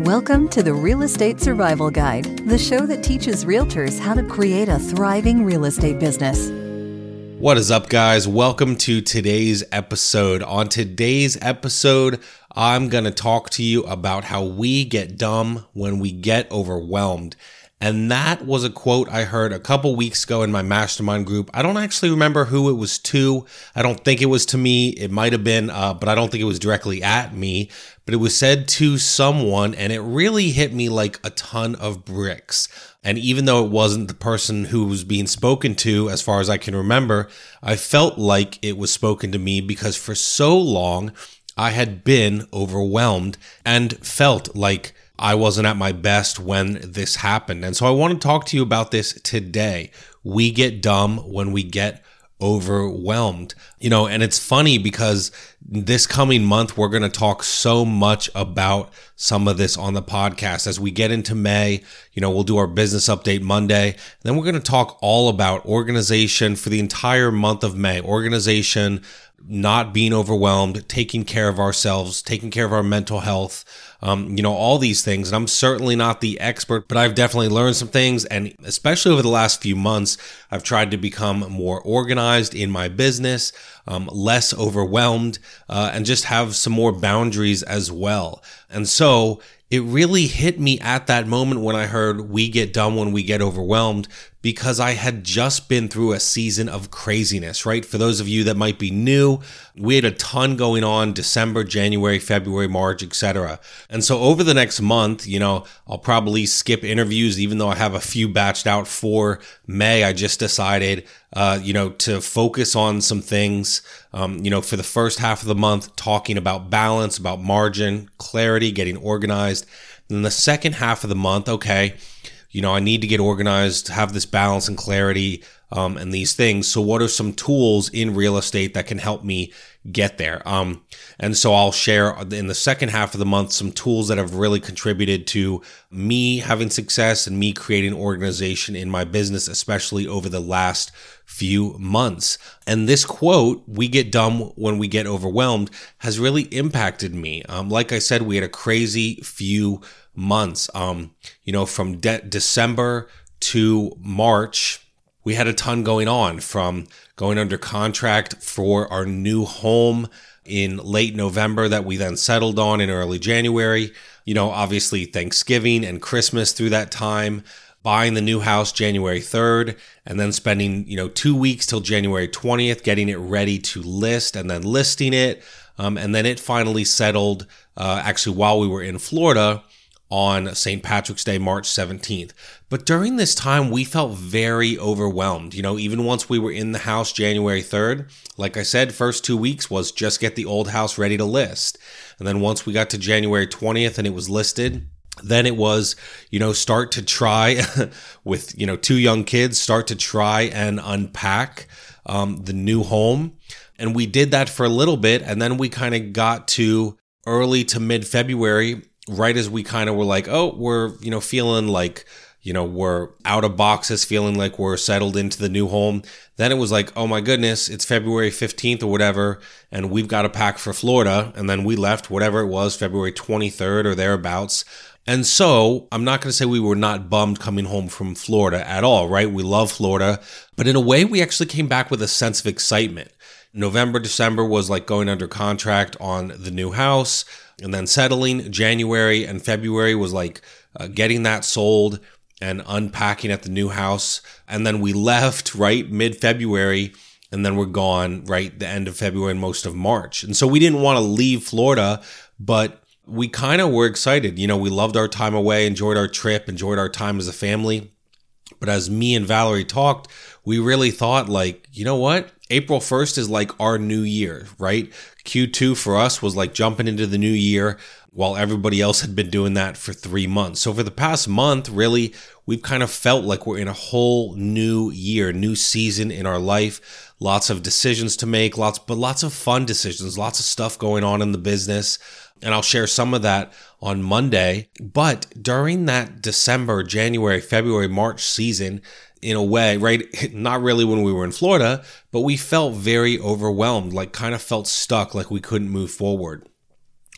Welcome to the Real Estate Survival Guide, the show that teaches realtors how to create a thriving real estate business. What is up, guys? Welcome to today's episode. On today's episode, I'm going to talk to you about how we get dumb when we get overwhelmed. And that was a quote I heard a couple weeks ago in my mastermind group. I don't actually remember who it was to. I don't think it was to me. It might have been, uh, but I don't think it was directly at me. But it was said to someone, and it really hit me like a ton of bricks. And even though it wasn't the person who was being spoken to, as far as I can remember, I felt like it was spoken to me because for so long I had been overwhelmed and felt like I wasn't at my best when this happened. And so I want to talk to you about this today. We get dumb when we get overwhelmed. You know, and it's funny because this coming month, we're going to talk so much about some of this on the podcast. As we get into May, you know, we'll do our business update Monday. Then we're going to talk all about organization for the entire month of May, organization, not being overwhelmed, taking care of ourselves, taking care of our mental health um, you know, all these things. And I'm certainly not the expert, but I've definitely learned some things. And especially over the last few months, I've tried to become more organized in my business, um, less overwhelmed, uh, and just have some more boundaries as well. And so it really hit me at that moment when I heard we get dumb when we get overwhelmed because I had just been through a season of craziness, right? For those of you that might be new, we had a ton going on December, January, February, March, etc. And so over the next month, you know, I'll probably skip interviews even though I have a few batched out for May. I just decided uh, you know, to focus on some things, um, you know, for the first half of the month, talking about balance, about margin, clarity, getting organized. Then the second half of the month, okay, you know, I need to get organized, have this balance and clarity um, and these things. So, what are some tools in real estate that can help me get there? Um, and so, I'll share in the second half of the month some tools that have really contributed to me having success and me creating organization in my business, especially over the last few months. And this quote, we get dumb when we get overwhelmed, has really impacted me. Um, like I said, we had a crazy few months. Um, you know, from de- December to March, we had a ton going on from going under contract for our new home in late November that we then settled on in early January. You know, obviously Thanksgiving and Christmas through that time, buying the new house January 3rd, and then spending, you know, two weeks till January 20th getting it ready to list and then listing it. Um, and then it finally settled uh, actually while we were in Florida on St. Patrick's Day, March 17th. But during this time, we felt very overwhelmed. You know, even once we were in the house January 3rd, like I said, first two weeks was just get the old house ready to list. And then once we got to January 20th and it was listed, then it was, you know, start to try with, you know, two young kids, start to try and unpack um, the new home. And we did that for a little bit. And then we kind of got to early to mid February right as we kind of were like, oh, we're, you know, feeling like, you know, we're out of boxes, feeling like we're settled into the new home. Then it was like, oh my goodness, it's February 15th or whatever, and we've got to pack for Florida. And then we left, whatever it was, February 23rd or thereabouts. And so I'm not going to say we were not bummed coming home from Florida at all, right? We love Florida, but in a way, we actually came back with a sense of excitement. November, December was like going under contract on the new house and then settling. January and February was like uh, getting that sold and unpacking at the new house. And then we left right mid February and then we're gone right the end of February and most of March. And so we didn't want to leave Florida, but we kind of were excited. You know, we loved our time away, enjoyed our trip, enjoyed our time as a family. But as me and Valerie talked, we really thought like, you know what? April 1st is like our new year, right? Q2 for us was like jumping into the new year while everybody else had been doing that for three months. So for the past month, really, we've kind of felt like we're in a whole new year, new season in our life. Lots of decisions to make, lots, but lots of fun decisions, lots of stuff going on in the business. And I'll share some of that on Monday. But during that December, January, February, March season, in a way, right? Not really when we were in Florida, but we felt very overwhelmed, like kind of felt stuck, like we couldn't move forward.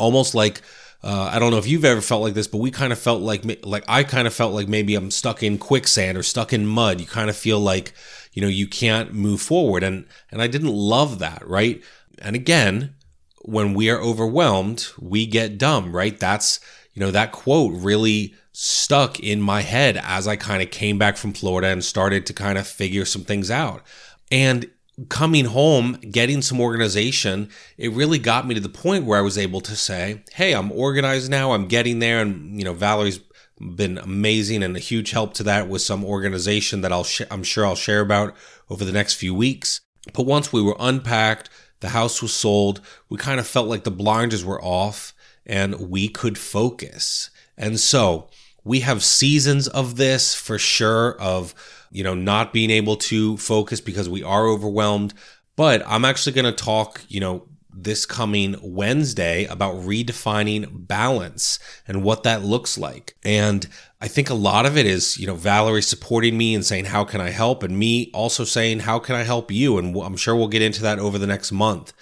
Almost like uh, I don't know if you've ever felt like this, but we kind of felt like like I kind of felt like maybe I'm stuck in quicksand or stuck in mud. You kind of feel like you know you can't move forward, and and I didn't love that, right? And again, when we are overwhelmed, we get dumb, right? That's you know that quote really stuck in my head as I kind of came back from Florida and started to kind of figure some things out. And coming home, getting some organization, it really got me to the point where I was able to say, Hey, I'm organized now. I'm getting there. And, you know, Valerie's been amazing and a huge help to that with some organization that I'll, sh- I'm sure I'll share about over the next few weeks. But once we were unpacked, the house was sold, we kind of felt like the blinders were off and we could focus. And so we have seasons of this for sure of you know, not being able to focus because we are overwhelmed. But I'm actually going to talk, you know, this coming Wednesday about redefining balance and what that looks like. And I think a lot of it is, you know, Valerie supporting me and saying, How can I help? And me also saying, How can I help you? And I'm sure we'll get into that over the next month.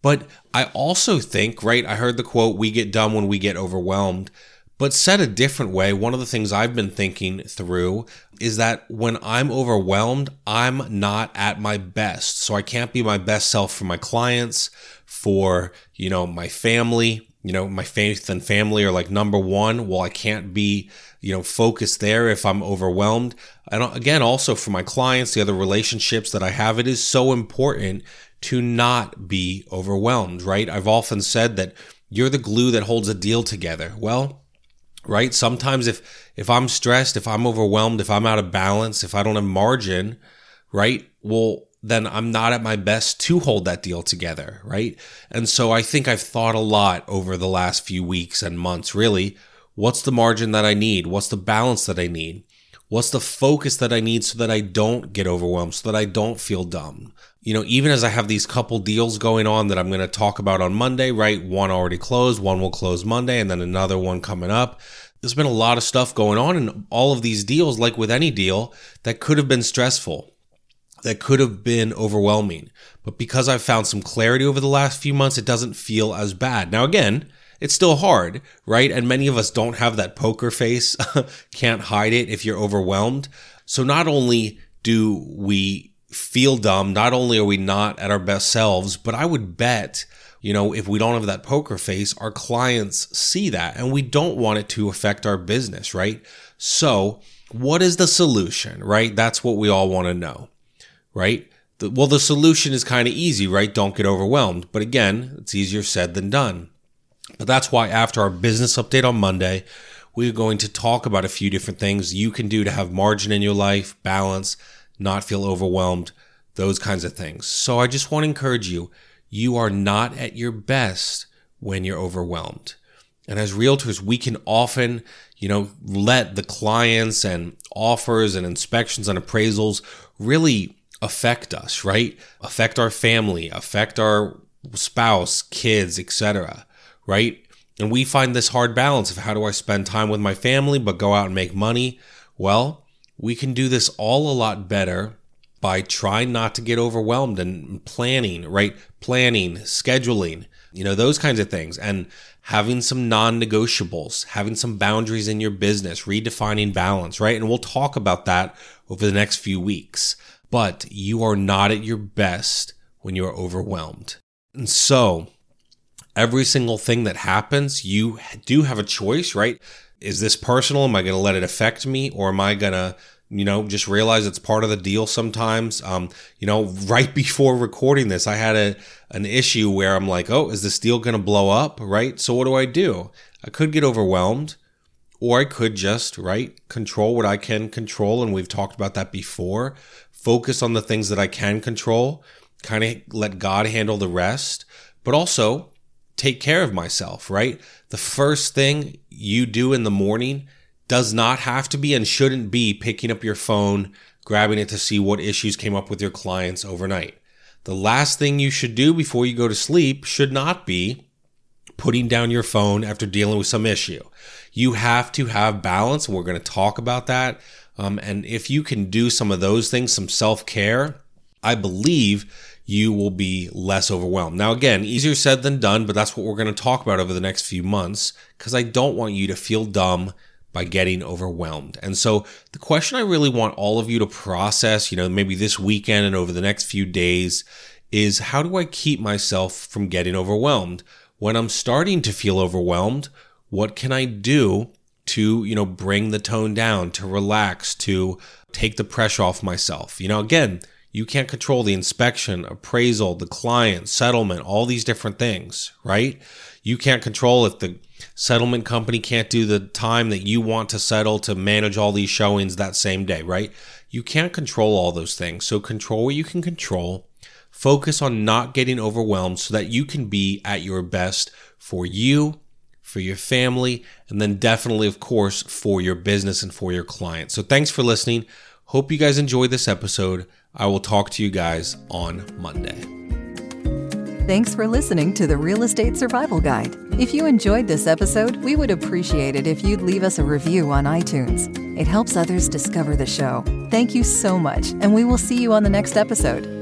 But I also think, right, I heard the quote, We get done when we get overwhelmed. But said a different way, one of the things I've been thinking through is that when I'm overwhelmed, I'm not at my best. So I can't be my best self for my clients, for, you know, my family. You know, my faith and family are like number one. Well, I can't be, you know, focused there if I'm overwhelmed. And uh, again, also for my clients, the other relationships that I have, it is so important to not be overwhelmed, right? I've often said that you're the glue that holds a deal together. Well, right? Sometimes if if I'm stressed, if I'm overwhelmed, if I'm out of balance, if I don't have margin, right? Well, then I'm not at my best to hold that deal together, right? And so I think I've thought a lot over the last few weeks and months, really. What's the margin that I need? What's the balance that I need? What's the focus that I need so that I don't get overwhelmed, so that I don't feel dumb? You know, even as I have these couple deals going on that I'm going to talk about on Monday, right? One already closed, one will close Monday, and then another one coming up. There's been a lot of stuff going on in all of these deals, like with any deal, that could have been stressful, that could have been overwhelming. But because I've found some clarity over the last few months, it doesn't feel as bad. Now, again, it's still hard, right? And many of us don't have that poker face, can't hide it if you're overwhelmed. So not only do we feel dumb, not only are we not at our best selves, but I would bet, you know, if we don't have that poker face, our clients see that and we don't want it to affect our business, right? So, what is the solution, right? That's what we all want to know, right? The, well, the solution is kind of easy, right? Don't get overwhelmed. But again, it's easier said than done. But that's why after our business update on Monday, we're going to talk about a few different things you can do to have margin in your life, balance, not feel overwhelmed, those kinds of things. So I just want to encourage you you are not at your best when you're overwhelmed. And as realtors, we can often, you know, let the clients and offers and inspections and appraisals really affect us, right? Affect our family, affect our spouse, kids, etc right? And we find this hard balance of how do I spend time with my family but go out and make money? Well, we can do this all a lot better by trying not to get overwhelmed and planning, right? Planning, scheduling, you know, those kinds of things. And having some non negotiables, having some boundaries in your business, redefining balance, right? And we'll talk about that over the next few weeks. But you are not at your best when you're overwhelmed. And so every single thing that happens, you do have a choice, right? Is this personal? Am I going to let it affect me? Or am I going to, you know, just realize it's part of the deal sometimes? Um, you know, right before recording this, I had a, an issue where I'm like, oh, is this deal going to blow up? Right. So what do I do? I could get overwhelmed or I could just, right, control what I can control. And we've talked about that before. Focus on the things that I can control, kind of let God handle the rest, but also take care of myself, right? The first thing you do in the morning does not have to be and shouldn't be picking up your phone, grabbing it to see what issues came up with your clients overnight. The last thing you should do before you go to sleep should not be putting down your phone after dealing with some issue. You have to have balance, we're going to talk about that. Um, and if you can do some of those things, some self care, I believe you will be less overwhelmed. Now, again, easier said than done, but that's what we're going to talk about over the next few months because I don't want you to feel dumb by getting overwhelmed. And so, the question I really want all of you to process, you know, maybe this weekend and over the next few days is how do I keep myself from getting overwhelmed? When I'm starting to feel overwhelmed, what can I do to, you know, bring the tone down, to relax, to take the pressure off myself? You know, again, you can't control the inspection, appraisal, the client, settlement, all these different things, right? You can't control if the settlement company can't do the time that you want to settle to manage all these showings that same day, right? You can't control all those things. So control what you can control. Focus on not getting overwhelmed so that you can be at your best for you, for your family, and then definitely, of course, for your business and for your clients. So thanks for listening. Hope you guys enjoyed this episode. I will talk to you guys on Monday. Thanks for listening to the Real Estate Survival Guide. If you enjoyed this episode, we would appreciate it if you'd leave us a review on iTunes. It helps others discover the show. Thank you so much, and we will see you on the next episode.